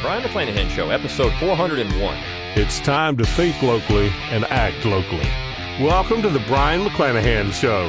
Brion McClanahan Show, episode 401. It's time to think locally and act locally. Welcome to the Brion McClanahan Show.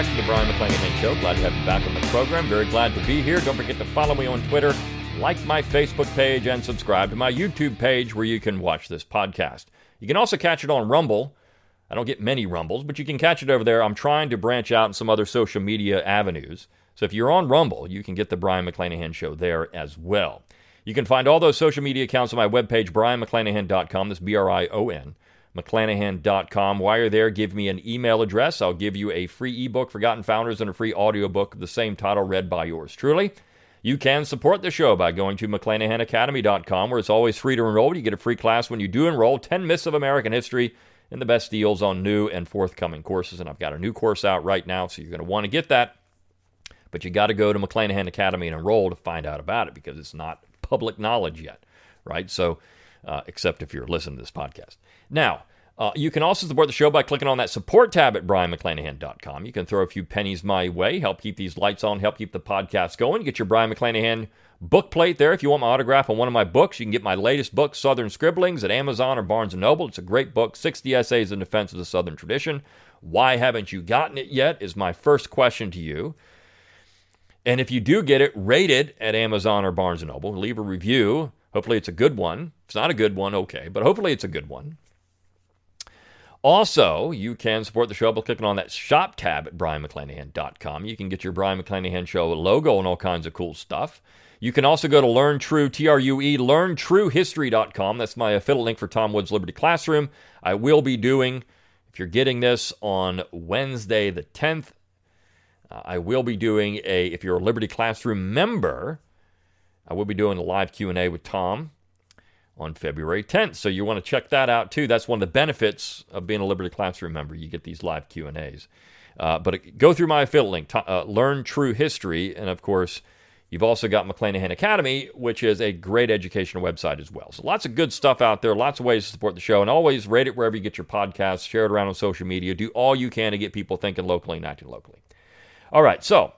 Back to the Brion McClanahan Show. Glad to have you back on the program. Very glad to be here. Don't forget to follow me on Twitter, like my Facebook page, and subscribe to my YouTube page where you can watch this podcast. You can also catch it on Rumble. I don't get many Rumbles, but you can catch it over there. I'm trying to branch out in some other social media avenues. So if you're on Rumble, you can get the Brion McClanahan Show there as well. You can find all those social media accounts on my webpage, brionmcclanahan.com. That's B R I O N. McClanahan.com. While you're there, give me an email address. I'll give you a free ebook, Forgotten Founders, and a free audiobook of the same title read by yours truly. You can support the show by going to McClanahanacademy.com, where it's always free to enroll. You get a free class when you do enroll 10 Myths of American History and the best deals on new and forthcoming courses. And I've got a new course out right now, so you're going to want to get that. But you got to go to McClanahan Academy and enroll to find out about it because it's not public knowledge yet, right? So, uh, except if you're listening to this podcast. Now, uh, you can also support the show by clicking on that support tab at brionmcclanahan.com. You can throw a few pennies my way, help keep these lights on, help keep the podcast going. Get your Brion McClanahan book plate there. If you want my autograph on one of my books, you can get my latest book, Southern Scribblings, at Amazon or Barnes & Noble. It's a great book, 60 Essays in Defense of the Southern Tradition. Why haven't you gotten it yet is my first question to you. And if you do get it, rate it at Amazon or Barnes & Noble. Leave a review. Hopefully it's a good one. If it's not a good one, okay, but hopefully it's a good one. Also, you can support the show by clicking on that shop tab at brionmcclanahan.com. You can get your Brion McClanahan Show logo and all kinds of cool stuff. You can also go to Learn True, T R U E, learntruehistory.com. That's my affiliate link for Tom Woods Liberty Classroom. I will be doing, if you're getting this on Wednesday the 10th, uh, I will be doing a, if you're a Liberty Classroom member, I will be doing a live Q&A with Tom on February 10th. So you want to check that out too. That's one of the benefits of being a Liberty Classroom member. You get these live Q and A's. Uh, but go through my affiliate link, to, uh, learn true history, and of course, you've also got McClanahan Academy, which is a great educational website as well. So lots of good stuff out there, lots of ways to support the show, and always rate it wherever you get your podcasts, share it around on social media, do all you can to get people thinking locally and acting locally. All right, so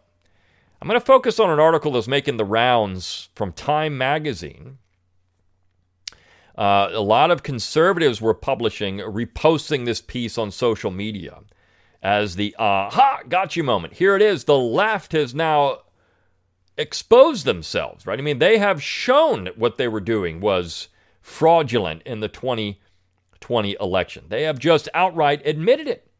I'm going to focus on an article that's making the rounds from Time Magazine uh, a lot of conservatives were publishing, reposting this piece on social media as the aha, got you moment. Here it is. The left has now exposed themselves, right? I mean, they have shown what they were doing was fraudulent in the 2020 election. They have just outright admitted it.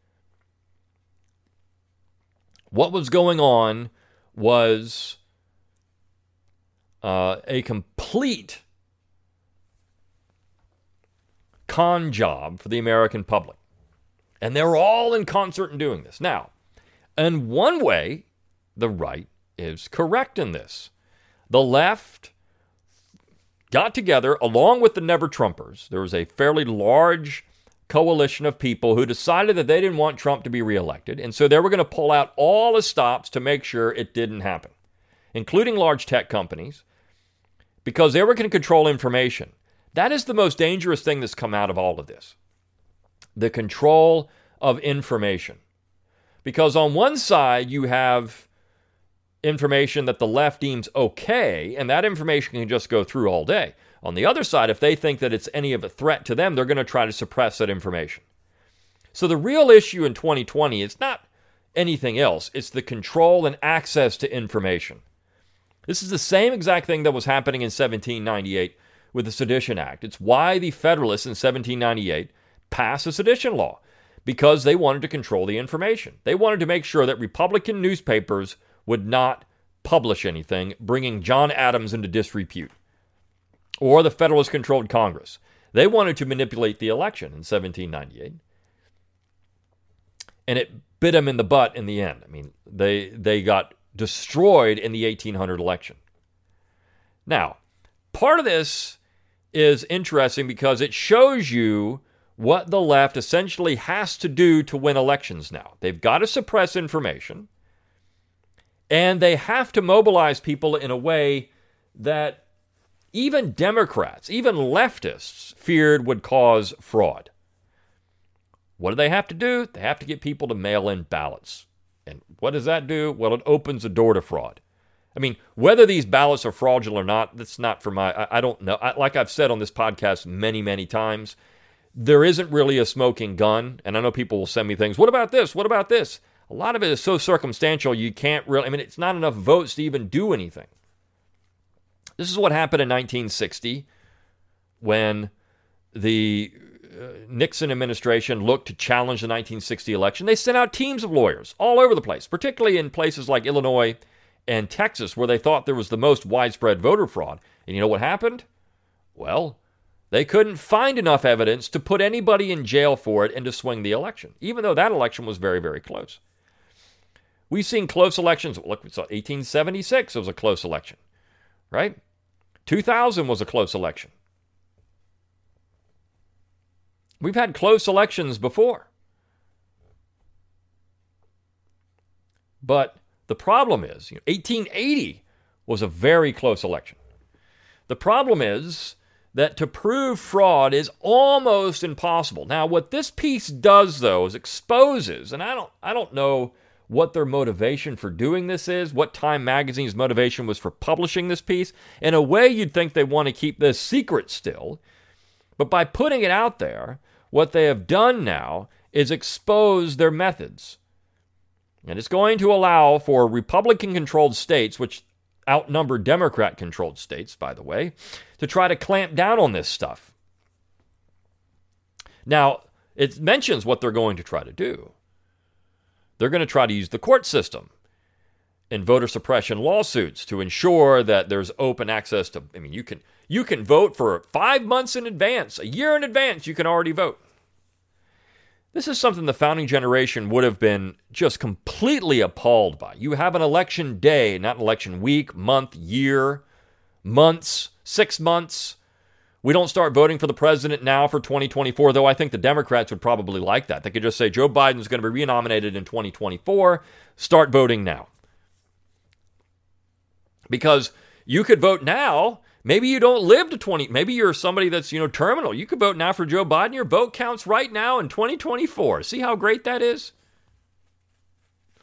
What was going on was uh, a complete con job for the American public. And they're all in concert in doing this. Now, in one way, the right is correct in this. The left got together along with the Never Trumpers. There was a fairly large coalition of people who decided that they didn't want Trump to be reelected. And so they were going to pull out all the stops to make sure it didn't happen, including large tech companies, because they were going to control information. That is the most dangerous thing that's come out of all of this the control of information. Because on one side, you have information that the left deems okay, and that information can just go through all day. On the other side, if they think that it's any of a threat to them, they're going to try to suppress that information. So the real issue in 2020 is not anything else, it's the control and access to information. This is the same exact thing that was happening in 1798 with the Sedition Act. It's why the Federalists in 1798 passed a sedition law because they wanted to control the information. They wanted to make sure that Republican newspapers would not publish anything bringing John Adams into disrepute or the Federalist controlled Congress. They wanted to manipulate the election in 1798. And it bit them in the butt in the end. I mean, they, they got destroyed in the 1800 election. Now, part of this is interesting because it shows you what the left essentially has to do to win elections now. They've got to suppress information, and they have to mobilize people in a way that even Democrats, even leftists, feared would cause fraud. What do they have to do? They have to get people to mail in ballots. And what does that do? Well, it opens the door to fraud. I mean, whether these ballots are fraudulent or not, that's not for my, I, I don't know. I, like I've said on this podcast many, many times, there isn't really a smoking gun. And I know people will send me things. What about this? What about this? A lot of it is so circumstantial, you can't really, I mean, it's not enough votes to even do anything. This is what happened in 1960 when the uh, Nixon administration looked to challenge the 1960 election. They sent out teams of lawyers all over the place, particularly in places like Illinois and Texas, where they thought there was the most widespread voter fraud. And you know what happened? Well, they couldn't find enough evidence to put anybody in jail for it and to swing the election, even though that election was very, very close. We've seen close elections. Look, we saw 1876 it was a close election, right? 2000 was a close election. We've had close elections before. But the problem is, you know, 1880 was a very close election. The problem is that to prove fraud is almost impossible. Now, what this piece does though is exposes, and I don't I don't know what their motivation for doing this is, what Time Magazine's motivation was for publishing this piece. In a way, you'd think they want to keep this secret still. But by putting it out there, what they have done now is expose their methods. And it's going to allow for Republican controlled states, which outnumber Democrat controlled states, by the way, to try to clamp down on this stuff. Now, it mentions what they're going to try to do. They're going to try to use the court system in voter suppression lawsuits to ensure that there's open access to I mean you can you can vote for 5 months in advance, a year in advance you can already vote. This is something the founding generation would have been just completely appalled by. You have an election day, not election week, month, year, months, 6 months. We don't start voting for the president now for 2024, though I think the Democrats would probably like that. They could just say Joe Biden is going to be renominated in 2024. Start voting now. Because you could vote now. Maybe you don't live to 20. Maybe you're somebody that's, you know, terminal. You could vote now for Joe Biden. Your vote counts right now in 2024. See how great that is?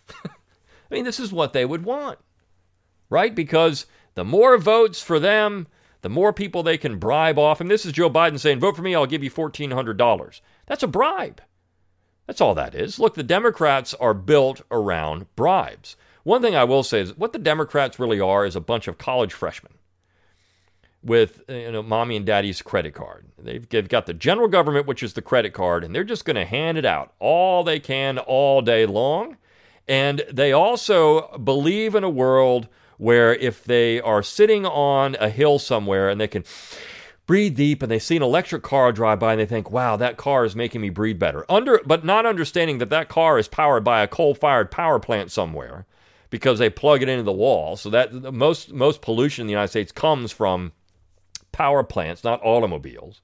I mean, this is what they would want, right? Because the more votes for them, the more people they can bribe off. And this is Joe Biden saying, vote for me, I'll give you $1,400. That's a bribe. That's all that is. Look, the Democrats are built around bribes. One thing I will say is what the Democrats really are is a bunch of college freshmen with you know mommy and daddy's credit card. They've, they've got the general government, which is the credit card, and they're just going to hand it out all they can all day long. And they also believe in a world where if they are sitting on a hill somewhere and they can breathe deep and they see an electric car drive by and they think, wow, that car is making me breathe better. Under, but not understanding that that car is powered by a coal fired power plant somewhere because they plug it into the wall. So that most, most pollution in the United States comes from power plants, not automobiles.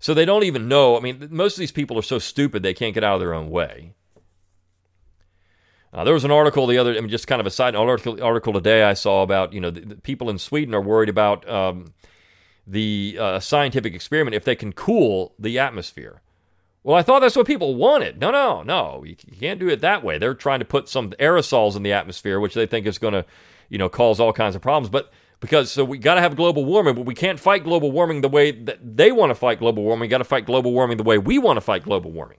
So they don't even know. I mean, most of these people are so stupid they can't get out of their own way. Uh, there was an article the other, I mean, just kind of a side article, article today I saw about, you know, the, the people in Sweden are worried about um, the uh, scientific experiment if they can cool the atmosphere. Well, I thought that's what people wanted. No, no, no, you, can't do it that way. They're trying to put some aerosols in the atmosphere, which they think is going to, you know, cause all kinds of problems. But because so we got to have global warming, but we can't fight global warming the way that they want to fight global warming. Got to fight global warming the way we want to fight global warming.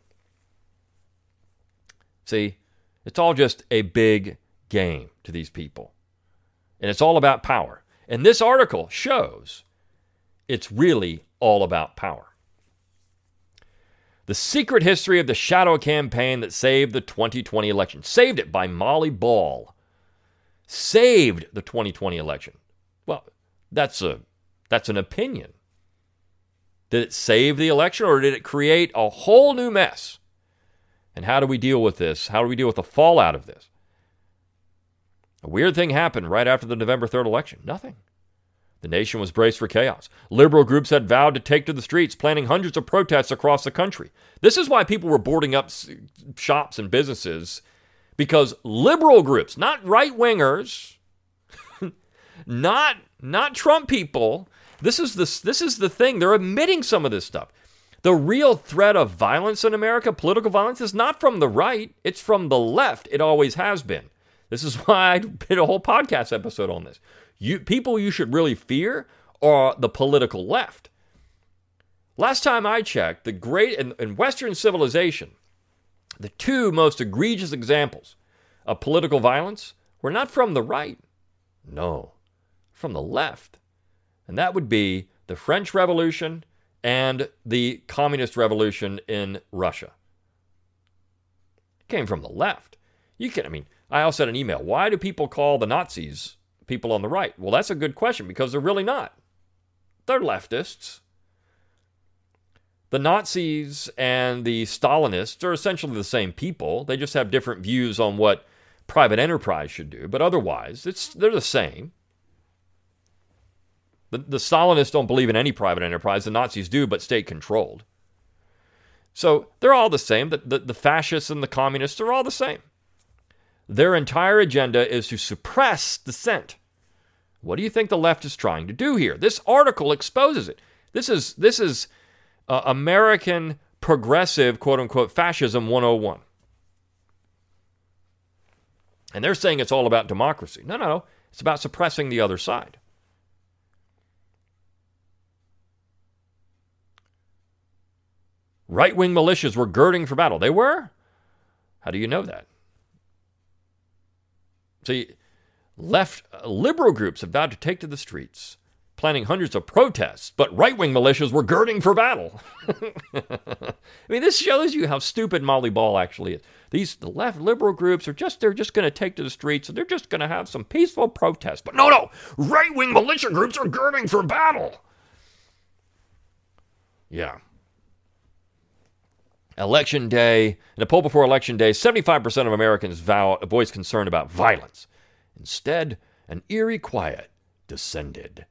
See, it's all just a big game to these people. And it's all about power. And this article shows it's really all about power. The secret history of the shadow campaign that saved the 2020 election. Saved it by Molly Ball. Saved the 2020 election. Well, that's a that's an opinion. Did it save the election or did it create a whole new mess? And how do we deal with this? How do we deal with the fallout of this? A weird thing happened right after the November 3rd election. Nothing. The nation was braced for chaos. Liberal groups had vowed to take to the streets, planning hundreds of protests across the country. This is why people were boarding up shops and businesses because liberal groups, not right wingers, not not Trump people, this is the this is the thing. They're admitting some of this stuff. The real threat of violence in America, political violence, is not from the right. It's from the left. It always has been. This is why I did a whole podcast episode on this. You people you should really fear are the political left. Last time I checked, the great in, in Western civilization, the two most egregious examples of political violence were not from the right. No, from the left. And that would be the French Revolution and the Communist Revolution in Russia. It came from the left. You can, I mean, I also had an email. Why do people call the Nazis people on the right? Well, that's a good question because they're really not. They're leftists. The Nazis and the Stalinists are essentially the same people. They just have different views on what private enterprise should do, but otherwise, it's they're the same. The, the Stalinists don't believe in any private enterprise. The Nazis do, but state controlled. So they're all the same. The, the, the fascists and the communists are all the same. Their entire agenda is to suppress dissent. What do you think the left is trying to do here? This article exposes it. This is this is uh, American progressive quote unquote fascism 101. And they're saying it's all about democracy. No, no, no. It's about suppressing the other side. Right wing militias were girding for battle. They were? How do you know that? See, left uh, liberal groups have vowed to take to the streets, planning hundreds of protests, but right wing militias were girding for battle. I mean, this shows you how stupid Molly Ball actually is. These the left liberal groups are just they're just going to take to the streets and they're just going to have some peaceful protests. But no, no, right wing militia groups are girding for battle. Yeah, Election day, in a poll before election day, 75% of Americans vow, voice concern about violence. Instead, an eerie quiet descended.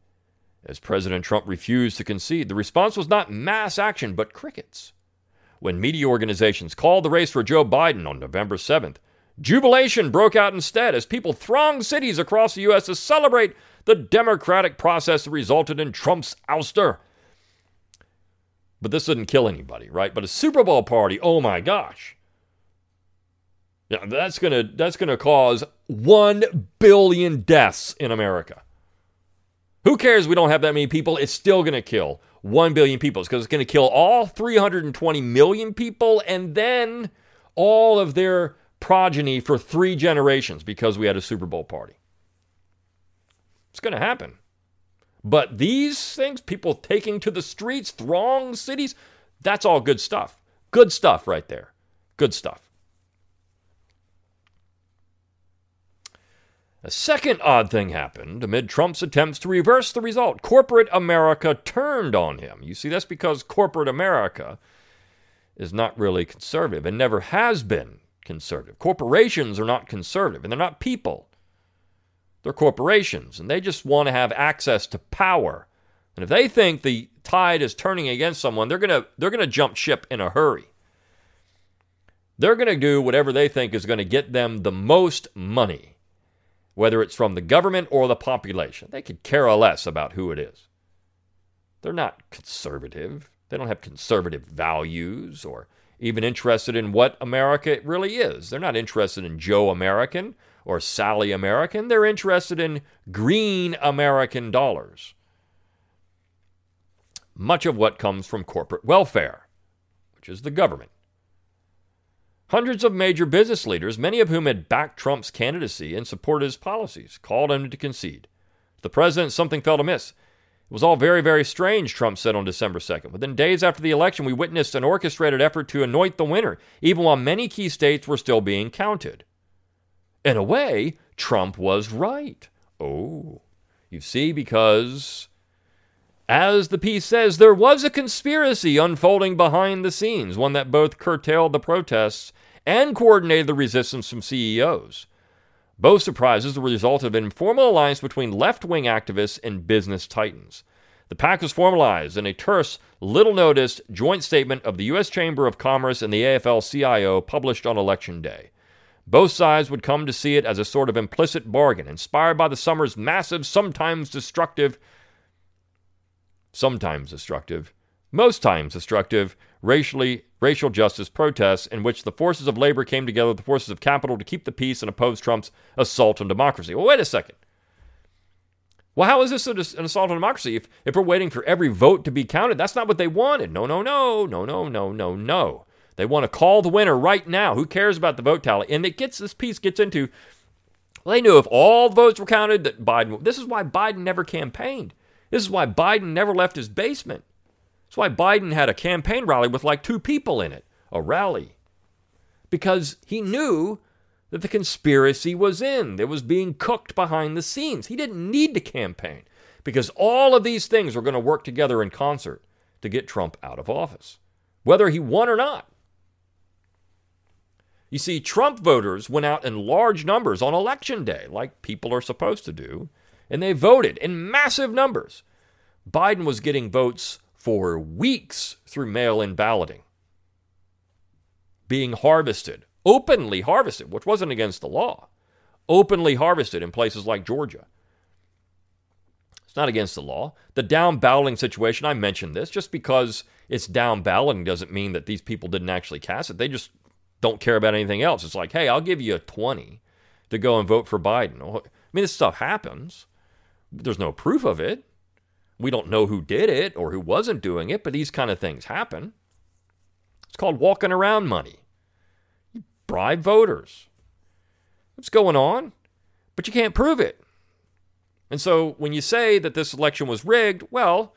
As President Trump refused to concede, the response was not mass action, but crickets. When media organizations called the race for Joe Biden on November 7th, jubilation broke out instead as people thronged cities across the U.S. to celebrate the democratic process that resulted in Trump's ouster. But this didn't kill anybody, right? But a Super Bowl party, oh my gosh. Yeah, that's gonna that's gonna cause one billion deaths in America. Who cares we don't have that many people? It's still gonna kill one billion people because it's gonna kill all 320 million people and then all of their progeny for three generations because we had a Super Bowl party. It's gonna happen. But these things, people taking to the streets, throng cities, that's all good stuff. Good stuff right there. Good stuff. A second odd thing happened amid Trump's attempts to reverse the result. Corporate America turned on him. You see, that's because corporate America is not really conservative and never has been conservative. Corporations are not conservative and they're not people. They're corporations, and they just want to have access to power. And if they think the tide is turning against someone, they're gonna they're gonna jump ship in a hurry. They're gonna do whatever they think is gonna get them the most money, whether it's from the government or the population. They could care less about who it is. They're not conservative. They don't have conservative values or even interested in what America really is. They're not interested in Joe American or Sally American. They're interested in green American dollars. Much of what comes from corporate welfare, which is the government. Hundreds of major business leaders, many of whom had backed Trump's candidacy and supported his policies, called on him to concede. The president, something felt amiss. It was all very, very strange, Trump said on December 2nd. Within days after the election, we witnessed an orchestrated effort to anoint the winner, even while many key states were still being counted. In a way, Trump was right. Oh, you see, because as the piece says, there was a conspiracy unfolding behind the scenes, one that both curtailed the protests and coordinated the resistance from CEOs. Both surprises were the result of an informal alliance between left wing activists and business titans. The pact was formalized in a terse, little noticed joint statement of the U.S. Chamber of Commerce and the AFL CIO published on Election Day. Both sides would come to see it as a sort of implicit bargain, inspired by the summer's massive, sometimes destructive, sometimes destructive, most times destructive, racially racial justice protests in which the forces of labor came together with the forces of capital to keep the peace and oppose Trump's assault on democracy. Well, wait a second. Well, how is this an assault on democracy? If, if we're waiting for every vote to be counted, that's not what they wanted. No, no, no, no, no, no, no, no. They want to call the winner right now. Who cares about the vote tally? And it gets this piece gets into well, they knew if all votes were counted that Biden. This is why Biden never campaigned. This is why Biden never left his basement. That's why Biden had a campaign rally with like two people in it. A rally. Because he knew that the conspiracy was in. It was being cooked behind the scenes. He didn't need to campaign because all of these things were going to work together in concert to get Trump out of office, whether he won or not. You see, Trump voters went out in large numbers on election day, like people are supposed to do, and they voted in massive numbers. Biden was getting votes for weeks through mail in balloting, being harvested, openly harvested, which wasn't against the law, openly harvested in places like Georgia. It's not against the law. The down balloting situation, I mentioned this, just because it's down balloting doesn't mean that these people didn't actually cast it. They just don't care about anything else. It's like, hey, I'll give you a 20 to go and vote for Biden. I mean, this stuff happens. There's no proof of it. We don't know who did it or who wasn't doing it, but these kind of things happen. It's called walking around money. You bribe voters. What's going on? But you can't prove it. And so when you say that this election was rigged, well,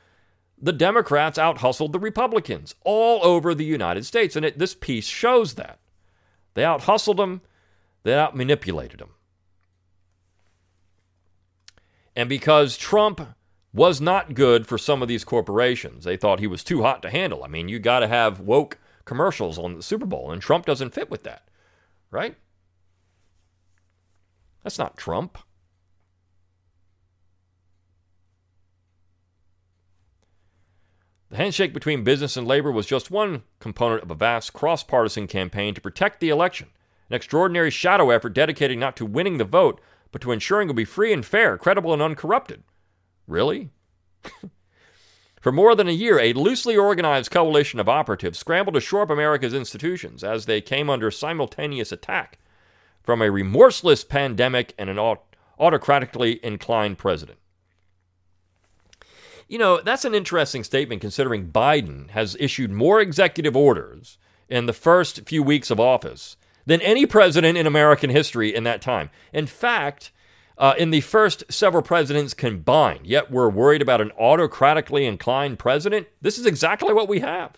the Democrats out hustled the Republicans all over the United States. And it, this piece shows that. They out hustled them, they out manipulated them. And because Trump was not good for some of these corporations, they thought he was too hot to handle. I mean, you got to have woke commercials on the Super Bowl, and Trump doesn't fit with that, right? That's not Trump. The handshake between business and labor was just one component of a vast cross partisan campaign to protect the election, an extraordinary shadow effort dedicated not to winning the vote, but to ensuring it would be free and fair, credible and uncorrupted. Really? For more than a year, a loosely organized coalition of operatives scrambled to shore up America's institutions as they came under simultaneous attack from a remorseless pandemic and an autocratically inclined president. You know, that's an interesting statement considering Biden has issued more executive orders in the first few weeks of office than any president in American history in that time. In fact, uh, in the first several presidents combined, yet we're worried about an autocratically inclined president. This is exactly what we have.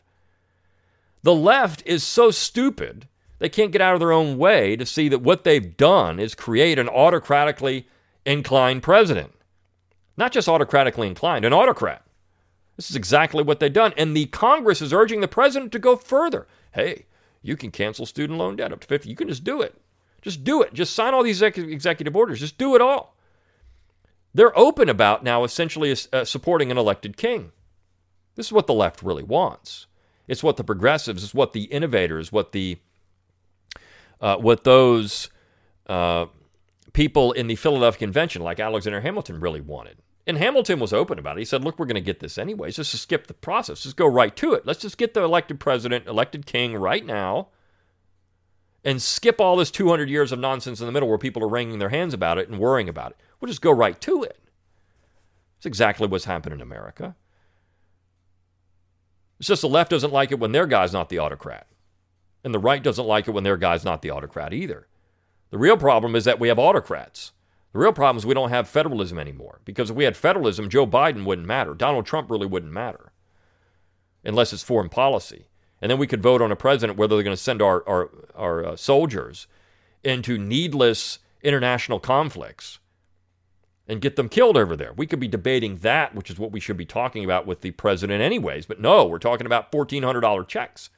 The left is so stupid, they can't get out of their own way to see that what they've done is create an autocratically inclined president. Not just autocratically inclined, an autocrat. This is exactly what they've done. And the Congress is urging the president to go further. Hey, you can cancel student loan debt up to 50. You can just do it. Just do it. Just sign all these executive orders. Just do it all. They're open about now essentially uh, supporting an elected king. This is what the left really wants. It's what the progressives, it's what the innovators, what the uh, what those uh, people in the Philadelphia Convention, like Alexander Hamilton, really wanted. And Hamilton was open about it. He said, look, we're going to get this anyways. Just to skip the process. Just go right to it. Let's just get the elected president, elected king right now and skip all this 200 years of nonsense in the middle where people are wringing their hands about it and worrying about it. We'll just go right to it. It's exactly what's happened in America. It's just the left doesn't like it when their guy's not the autocrat. And the right doesn't like it when their guy's not the autocrat either. The real problem is that we have autocrats. The real problem is we don't have federalism anymore. Because if we had federalism, Joe Biden wouldn't matter. Donald Trump really wouldn't matter. Unless it's foreign policy. And then we could vote on a president whether they're going to send our, our, our uh, soldiers into needless international conflicts and get them killed over there. We could be debating that, which is what we should be talking about with the president, anyways. But no, we're talking about $1,400 checks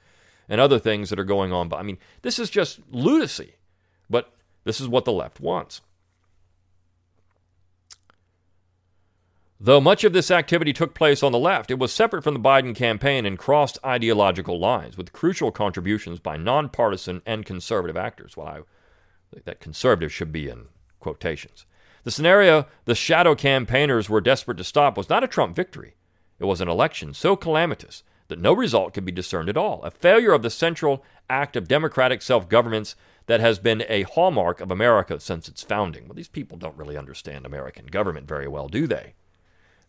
and other things that are going on. But I mean, this is just lunacy. But this is what the left wants. Though much of this activity took place on the left, it was separate from the Biden campaign and crossed ideological lines, with crucial contributions by nonpartisan and conservative actors. Well, I think that conservative should be in quotations. The scenario the shadow campaigners were desperate to stop was not a Trump victory. It was an election so calamitous that no result could be discerned at all, a failure of the central act of democratic self governance that has been a hallmark of America since its founding. Well, these people don't really understand American government very well, do they?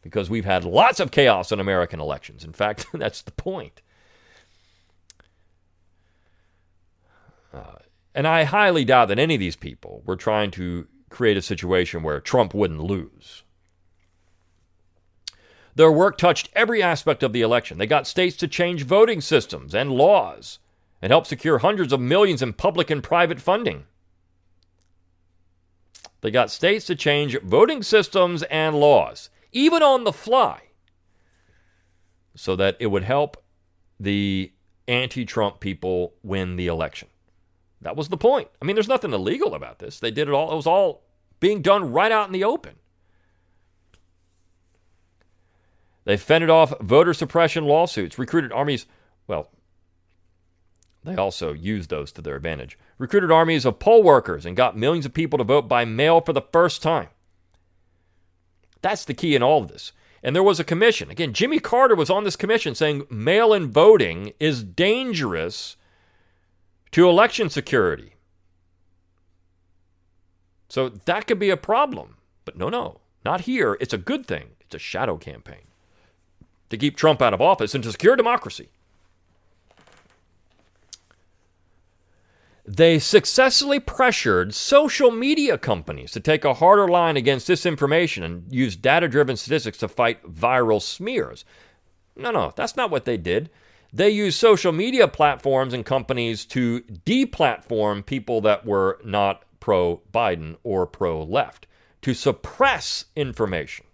Because we've had lots of chaos in American elections. In fact, that's the point. Uh, and I highly doubt that any of these people were trying to create a situation where Trump wouldn't lose. Their work touched every aspect of the election. They got states to change voting systems and laws and helped secure hundreds of millions in public and private funding. They got states to change voting systems and laws even on the fly, so that it would help the anti Trump people win the election. That was the point. I mean, there's nothing illegal about this. They did it all, it was all being done right out in the open. They fended off voter suppression lawsuits, recruited armies, well, they also used those to their advantage. Recruited armies of poll workers and got millions of people to vote by mail for the first time. That's the key in all of this. And there was a commission. Again, Jimmy Carter was on this commission saying mail in voting is dangerous to election security. So that could be a problem. But no, no, not here. It's a good thing. It's a shadow campaign to keep Trump out of office and to secure democracy. They successfully pressured social media companies to take a harder line against disinformation and use data driven statistics to fight viral smears. No, no, that's not what they did. They used social media platforms and companies to deplatform people that were not pro Biden or pro left, to suppress information.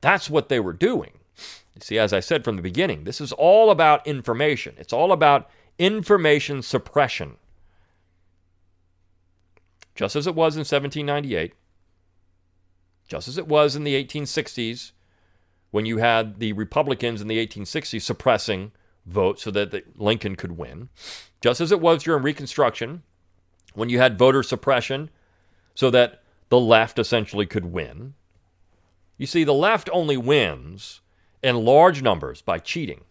That's what they were doing. You see, as I said from the beginning, this is all about information. It's all about information suppression. Just as it was in 1798, just as it was in the 1860s, when you had the Republicans in the 1860s suppressing votes so that Lincoln could win, just as it was during Reconstruction, when you had voter suppression so that the left essentially could win. You see, the left only wins in large numbers by cheating.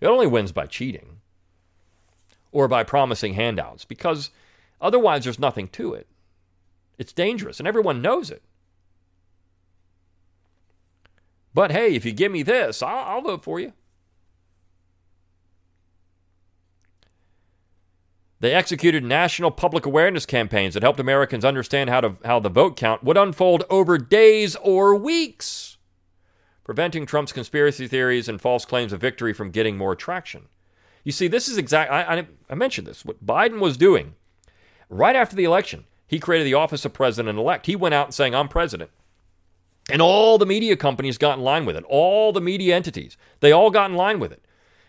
It only wins by cheating or by promising handouts because otherwise there's nothing to it. It's dangerous and everyone knows it. But hey, if you give me this, I'll, I'll vote for you. They executed national public awareness campaigns that helped Americans understand how, to, how the vote count would unfold over days or weeks preventing Trump's conspiracy theories and false claims of victory from getting more traction. You see, this is exactly, I, I, mentioned this. What Biden was doing right after the election, he created the office of president elect. He went out and saying, "I'm president," and all the media companies got in line with it. All the media entities, they all got in line with it.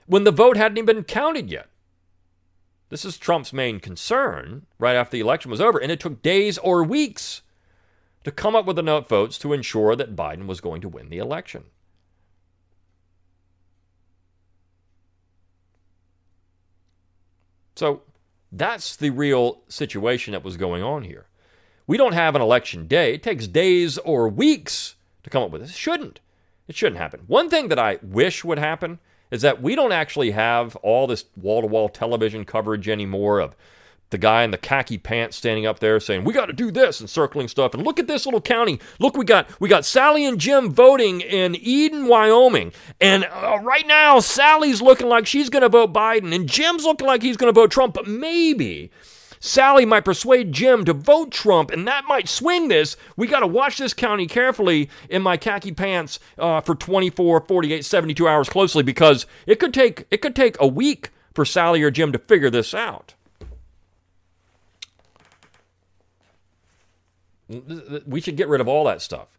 When the vote hadn't even been counted yet. This is Trump's main concern right after the election was over, and it took days or weeks to come up with enough votes to ensure that Biden was going to win the election. So that's the real situation that was going on here. We don't have an election day. It takes days or weeks to come up with this. It shouldn't. It shouldn't happen. One thing that I wish would happen is that we don't actually have all this wall to wall television coverage anymore of the guy in the khaki pants standing up there saying we got to do this and circling stuff and look at this little county look we got we got sally and jim voting in eden wyoming and uh, right now sally's looking like she's going to vote biden and jim's looking like he's going to vote trump but maybe Sally might persuade Jim to vote Trump, and that might swing this. We got to watch this county carefully in my khaki pants uh, for 24, 48, 72 hours closely because it could take it could take a week for Sally or Jim to figure this out. We should get rid of all that stuff.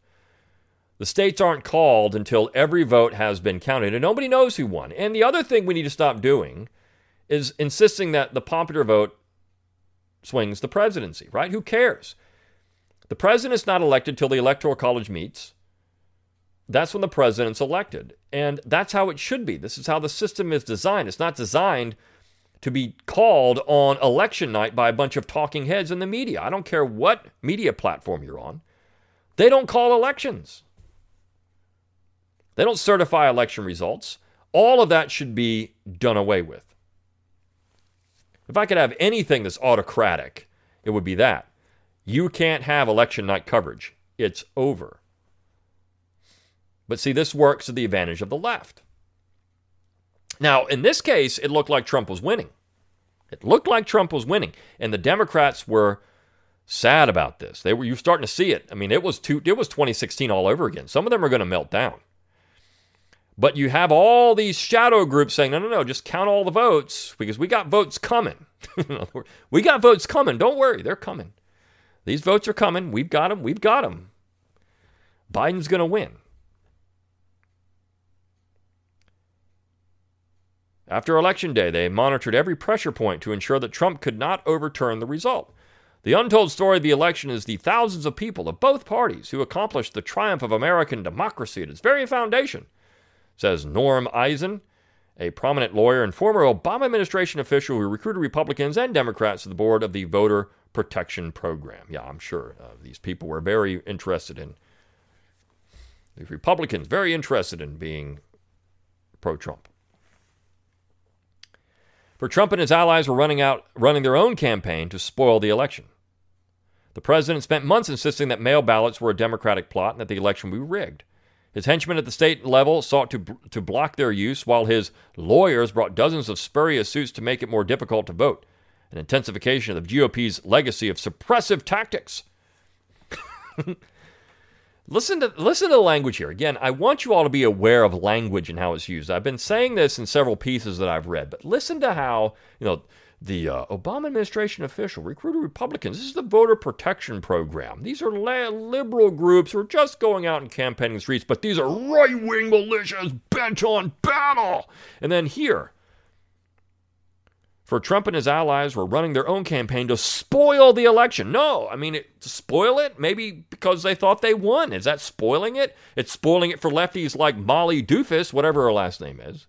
The states aren't called until every vote has been counted, and nobody knows who won. And the other thing we need to stop doing is insisting that the popular vote swings the presidency, right? Who cares? The president's not elected till the Electoral College meets. That's when the president's elected. And that's how it should be. This is how the system is designed. It's not designed to be called on election night by a bunch of talking heads in the media. I don't care what media platform you're on. They don't call elections. They don't certify election results. All of that should be done away with. If I could have anything that's autocratic, it would be that. You can't have election night coverage. It's over. But see, this works to the advantage of the left. Now, in this case, it looked like Trump was winning. It looked like Trump was winning, and the Democrats were sad about this. They were you starting to see it. I mean, it was two, it was 2016 all over again. Some of them are going to melt down. But you have all these shadow groups saying, no, no, no, just count all the votes because we got votes coming. we got votes coming. Don't worry, they're coming. These votes are coming. We've got them. We've got them. Biden's going to win. After Election Day, they monitored every pressure point to ensure that Trump could not overturn the result. The untold story of the election is the thousands of people of both parties who accomplished the triumph of American democracy at its very foundation says Norm Eisen, a prominent lawyer and former Obama administration official who recruited Republicans and Democrats to the board of the Voter Protection Program. Yeah, I'm sure uh, these people were very interested in, the Republicans, very interested in being pro Trump. For Trump and his allies were running out, running their own campaign to spoil the election. The president spent months insisting that mail ballots were a Democratic plot and that the election would be rigged. His henchmen at the state level sought to, to block their use, while his lawyers brought dozens of spurious suits to make it more difficult to vote, an intensification of the GOP's legacy of suppressive tactics. listen to listen to the language here. Again, I want you all to be aware of language and how it's used. I've been saying this in several pieces that I've read, but listen to how, you know, the uh, Obama administration official recruited Republicans. This is the voter protection program. These are la- liberal groups who are just going out and campaigning the streets, but these are right wing militias bent on battle. And then here, for Trump and his allies were running their own campaign to spoil the election. No, I mean, it, to spoil it, maybe because they thought they won. Is that spoiling it? It's spoiling it for lefties like Molly Doofus, whatever her last name is.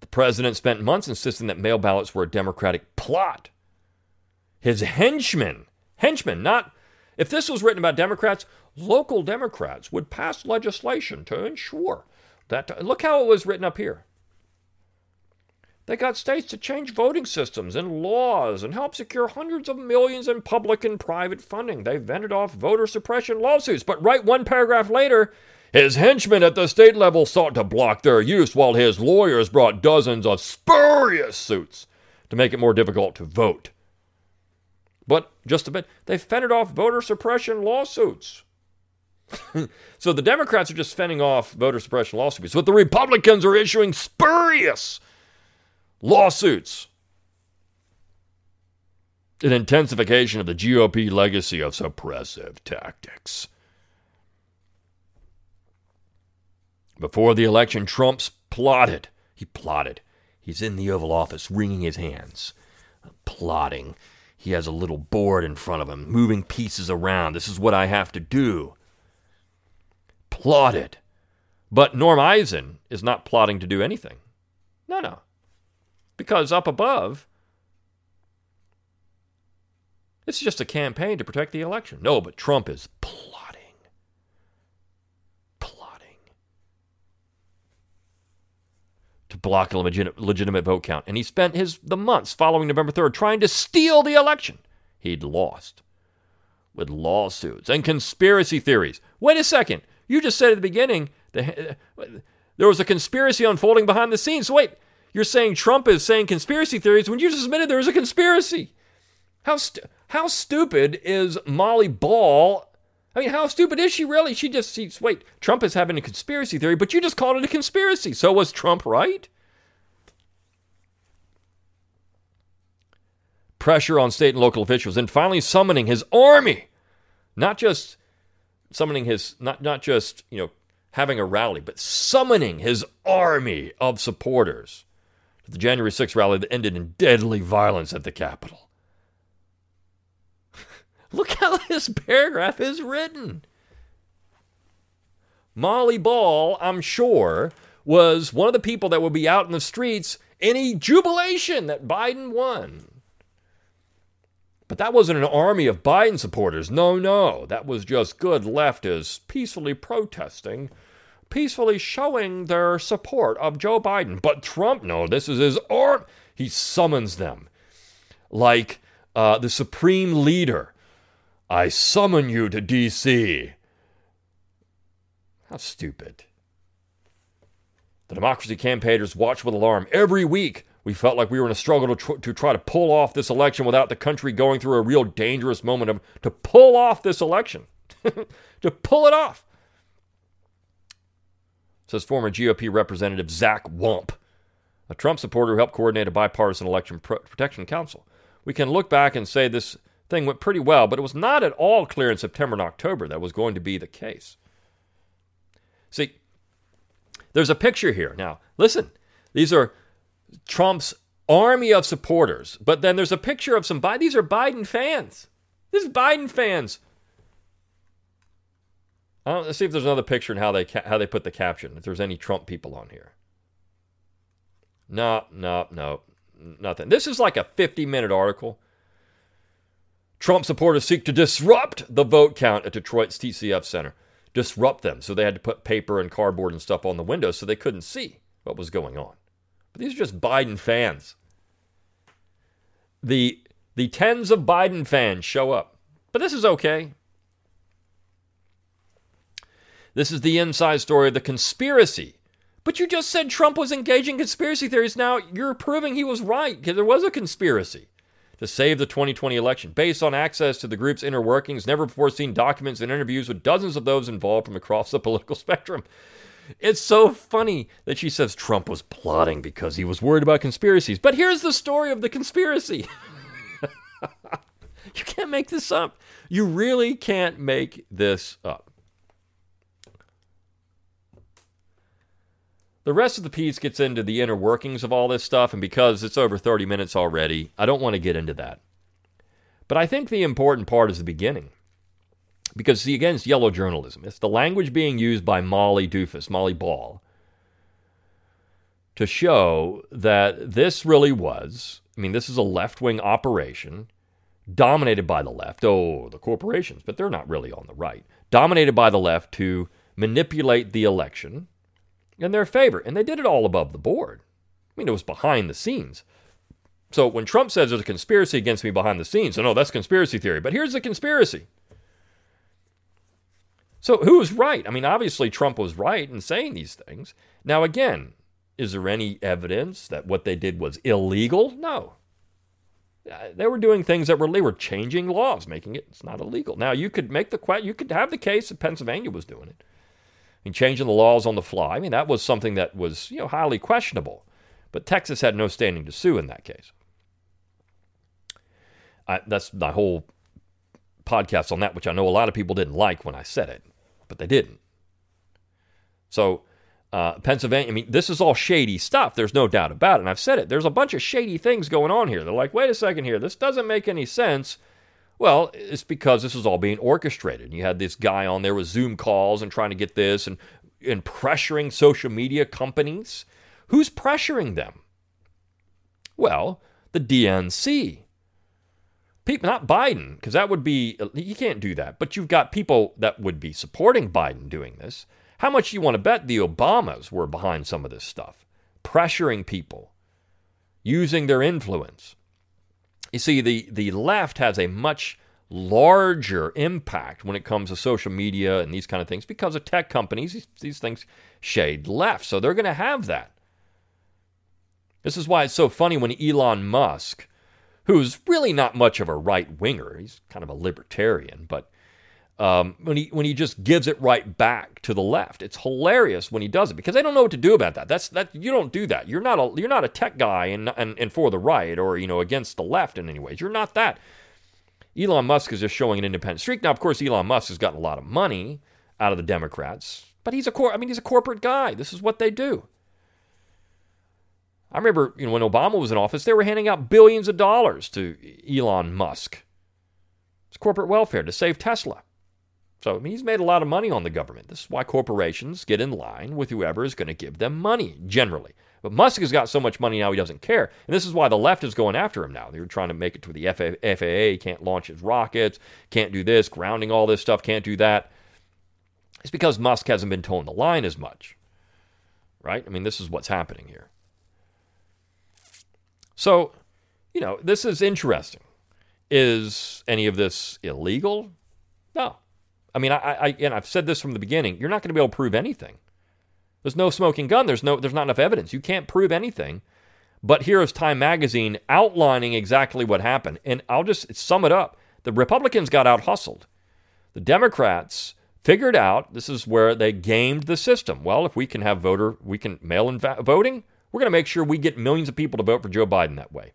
The president spent months insisting that mail ballots were a Democratic plot. His henchmen, henchmen, not, if this was written about Democrats, local Democrats would pass legislation to ensure that, look how it was written up here. They got states to change voting systems and laws and help secure hundreds of millions in public and private funding. They vented off voter suppression lawsuits. But right one paragraph later, his henchmen at the state level sought to block their use, while his lawyers brought dozens of spurious suits to make it more difficult to vote. But just a bit, they fended off voter suppression lawsuits. So the Democrats are just fending off voter suppression lawsuits, but the Republicans are issuing spurious lawsuits. An intensification of the GOP legacy of suppressive tactics. Before the election, Trump's plotted. He plotted. He's in the Oval Office wringing his hands, plotting. He has a little board in front of him, moving pieces around. This is what I have to do. Plotted. But Norm Eisen is not plotting to do anything. No, no. Because up above, it's just a campaign to protect the election. No, but Trump is plotting. Plotting. To block a legitimate, legitimate vote count. And he spent his the months following November 3rd trying to steal the election. He'd lost with lawsuits and conspiracy theories. Wait a second. You just said at the beginning the, there was a conspiracy unfolding behind the scenes. So wait, you're saying Trump is saying conspiracy theories when you just admitted there was a conspiracy. How, st- how stupid is Molly Ball I mean, how stupid is she really? She just sees, wait, Trump is having a conspiracy theory, but you just called it a conspiracy. So was Trump right? Pressure on state and local officials, and finally summoning his army. Not just summoning his, not, not just, you know, having a rally, but summoning his army of supporters to the January 6th rally that ended in deadly violence at the Capitol. Look how this paragraph is written. Molly Ball, I'm sure, was one of the people that would be out in the streets any jubilation that Biden won. But that wasn't an army of Biden supporters. No, no. That was just good leftists peacefully protesting, peacefully showing their support of Joe Biden. But Trump, no, this is his arm. He summons them like uh, the supreme leader. I summon you to D.C. How stupid. The democracy campaigners watch with alarm. Every week, we felt like we were in a struggle to, tr- to try to pull off this election without the country going through a real dangerous moment of to pull off this election. to pull it off. Says former GOP Representative Zach Wamp, a Trump supporter who helped coordinate a bipartisan election pro- protection council. We can look back and say this thing went pretty well, but it was not at all clear in September and October that was going to be the case. See, there's a picture here. Now, listen, these are Trump's army of supporters, but then there's a picture of some Biden. These are Biden fans. This is Biden fans. let's see if there's another picture and how they ca- how they put the caption. If there's any Trump people on here. No, no, no, nothing. This is like a 50 minute article. Trump supporters seek to disrupt the vote count at Detroit's TCF Center disrupt them. So they had to put paper and cardboard and stuff on the windows so they couldn't see what was going on. But these are just Biden fans. The the tens of Biden fans show up. But this is okay. This is the inside story of the conspiracy. But you just said Trump was engaging conspiracy theories. Now you're proving he was right because there was a conspiracy to save the 2020 election based on access to the group's inner workings, never before seen documents and interviews with dozens of those involved from across the political spectrum. It's so funny that she says Trump was plotting because he was worried about conspiracies. But here's the story of the conspiracy. you can't make this up. You really can't make this up. The rest of the piece gets into the inner workings of all this stuff, and because it's over 30 minutes already, I don't want to get into that. But I think the important part is the beginning. Because, see, again, it's yellow journalism. It's the language being used by Molly Doofus, Molly Ball, to show that this really was, I mean, this is a left wing operation dominated by the left. Oh, the corporations, but they're not really on the right. Dominated by the left to manipulate the election in their favor. And they did it all above the board. I mean, it was behind the scenes. So when Trump says there's a conspiracy against me behind the scenes, so no, that's conspiracy theory. But here's the conspiracy. So who's right? I mean, obviously Trump was right in saying these things. Now, again, is there any evidence that what they did was illegal? No. Uh, they were doing things that were they were changing laws, making it it's not illegal. Now you could make the you could have the case that Pennsylvania was doing it I mean, changing the laws on the fly. I mean, that was something that was you know highly questionable. But Texas had no standing to sue in that case. I, that's my whole podcast on that, which I know a lot of people didn't like when I said it, but they didn't. So, uh, Pennsylvania, I mean, this is all shady stuff. There's no doubt about it. And I've said it. There's a bunch of shady things going on here. They're like, wait a second here. This doesn't make any sense. Well, it's because this is all being orchestrated. You had this guy on there with Zoom calls and trying to get this and, and pressuring social media companies. Who's pressuring them? Well, the DNC. People, not Biden, because that would be, you can't do that. But you've got people that would be supporting Biden doing this. How much you want to bet the Obamas were behind some of this stuff? Pressuring people, using their influence. You see, the, the left has a much larger impact when it comes to social media and these kind of things because of tech companies. These, these things shade left. So they're going to have that. This is why it's so funny when Elon Musk, who's really not much of a right winger, he's kind of a libertarian, but um, when he when he just gives it right back to the left. It's hilarious when he does it because they don't know what to do about that. That's that you don't do that. You're not a you're not a tech guy and and, and for the right or you know against the left in any ways. You're not that. Elon Musk is just showing an independent streak. Now, of course, Elon Musk has gotten a lot of money out of the Democrats, but he's a cor- I mean, he's a corporate guy. This is what they do. I remember, you know, when Obama was in office, they were handing out billions of dollars to Elon Musk It's corporate welfare to save Tesla. So I mean, he's made a lot of money on the government. This is why corporations get in line with whoever is going to give them money, generally. But Musk has got so much money now he doesn't care. And this is why the left is going after him now. They're trying to make it to the FAA, can't launch his rockets, can't do this, grounding all this stuff, can't do that. It's because Musk hasn't been towing the line as much. Right? I mean, this is what's happening here. So, you know, this is interesting. Is any of this illegal? No. I mean, I, I and I've said this from the beginning. You're not going to be able to prove anything. There's no smoking gun. There's no. There's not enough evidence. You can't prove anything. But here is Time Magazine outlining exactly what happened, and I'll just sum it up. The Republicans got out hustled. The Democrats figured out this is where they gamed the system. Well, if we can have voter, we can mail in va- voting. We're going to make sure we get millions of people to vote for Joe Biden that way.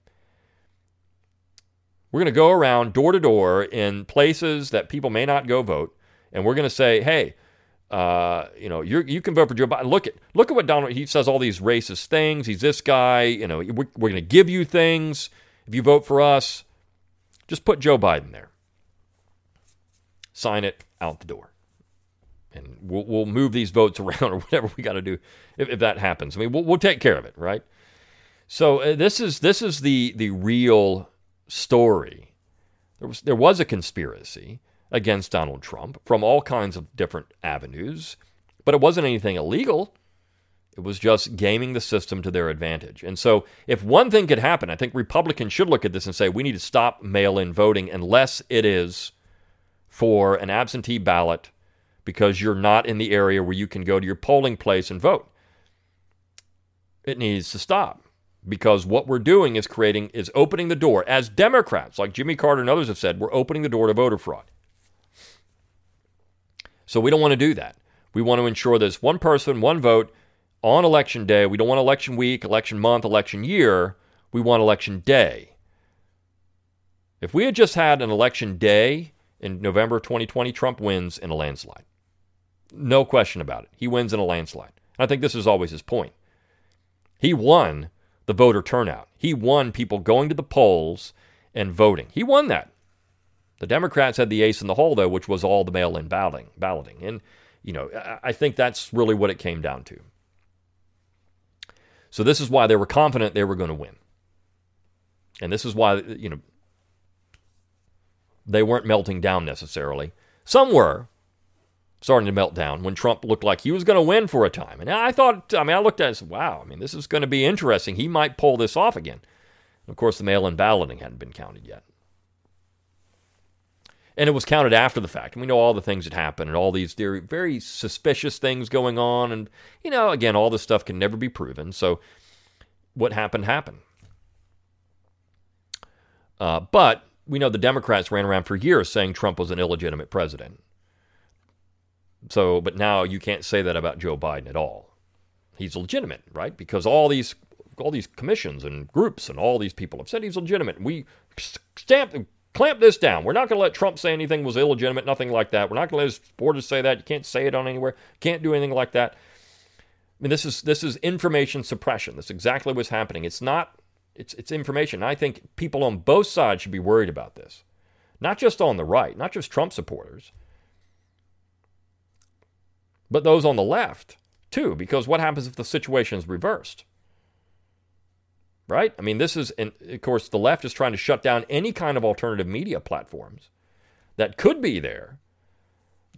We're going to go around door to door in places that people may not go vote and we're going to say, hey, uh, you know, you you can vote for Joe Biden. Look at look at what Donald. He says all these racist things. He's this guy. You know, we're, we're going to give you things if you vote for us. Just put Joe Biden there. Sign it out the door, and we'll we'll move these votes around or whatever we got to do if, if that happens. I mean, we'll we'll take care of it, right? So uh, this is this is the the real story. There was there was a conspiracy against Donald Trump from all kinds of different avenues, but it wasn't anything illegal. It was just gaming the system to their advantage. And so, if one thing could happen, I think Republicans should look at this and say we need to stop mail in voting unless it is for an absentee ballot because you're not in the area where you can go to your polling place and vote. It needs to stop because what we're doing is creating, is opening the door. As Democrats, like Jimmy Carter and others have said, we're opening the door to voter fraud. So we don't want to do that. We want to ensure there's one person, one vote on election day. We don't want election week, election month, election year. We want election day. If we had just had an election day in November 2020, Trump wins in a landslide. No question about it. He wins in a landslide. And I think this is always his point. He won the voter turnout. He won people going to the polls and voting. He won that. The Democrats had the ace in the hole, though, which was all the mail in balloting. balloting. And, you know, I think that's really what it came down to. So this is why they were confident they were going to win. And this is why, you know, they weren't melting down necessarily. Some were starting to melt down when Trump looked like he was going to win for a time. And I thought, I mean, I looked at it and said, wow, I mean, this is going to be interesting. He might pull this off again. And of course, the mail in balloting hadn't been counted yet and it was counted after the fact. And we know all the things that happened and all these very, suspicious things going on. And, you know, again, all this stuff can never be proven. So what happened, happened. Uh, but we know the Democrats ran around for years saying Trump was an illegitimate president. So, but now you can't say that about Joe Biden at all. He's legitimate, right? Because all these all these commissions and groups and all these people have said he's legitimate. We stamp clamp this down. We're not going to let Trump say anything was illegitimate, nothing like that. We're not going to let his supporters say that. You can't say it on anywhere. Can't do anything like that. I mean, this is this is information suppression. That's exactly what's happening. It's not. It's it's information. I think people on both sides should be worried about this, not just on the right, not just Trump supporters, but those on the left too. Because what happens if the situation is reversed? right? I mean, this is, and of course, the left is trying to shut down any kind of alternative media platforms that could be there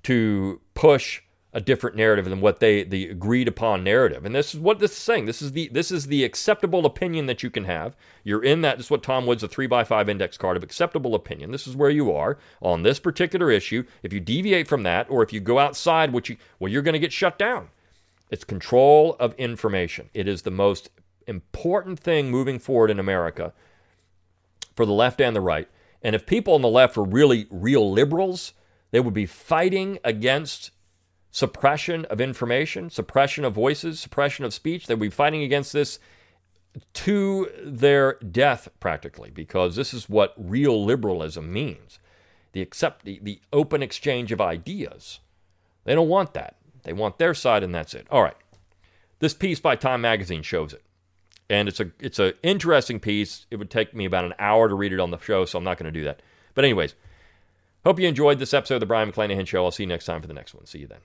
to push a different narrative than what they the agreed upon narrative. And this is what this is saying. This is the this is the acceptable opinion that you can have. You're in that. This is what Tom Woods, a three by five index card of acceptable opinion. This is where you are on this particular issue. If you deviate from that, or if you go outside, which you well, you're going to get shut down. It's control of information. It is the most important thing moving forward in America for the left and the right. And if people on the left were really real liberals, they would be fighting against suppression of information, suppression of voices, suppression of speech. They'll be fighting against this to their death practically because this is what real liberalism means. The accept the, the open exchange of ideas. They don't want that. They want their side and that's it. All right. This piece by Time Magazine shows it and it's a it's an interesting piece. It would take me about an hour to read it on the show, so I'm not going to do that. But anyways, Hope you enjoyed this episode of the Brion McClanahan Show. I'll see you next time for the next one. See you then.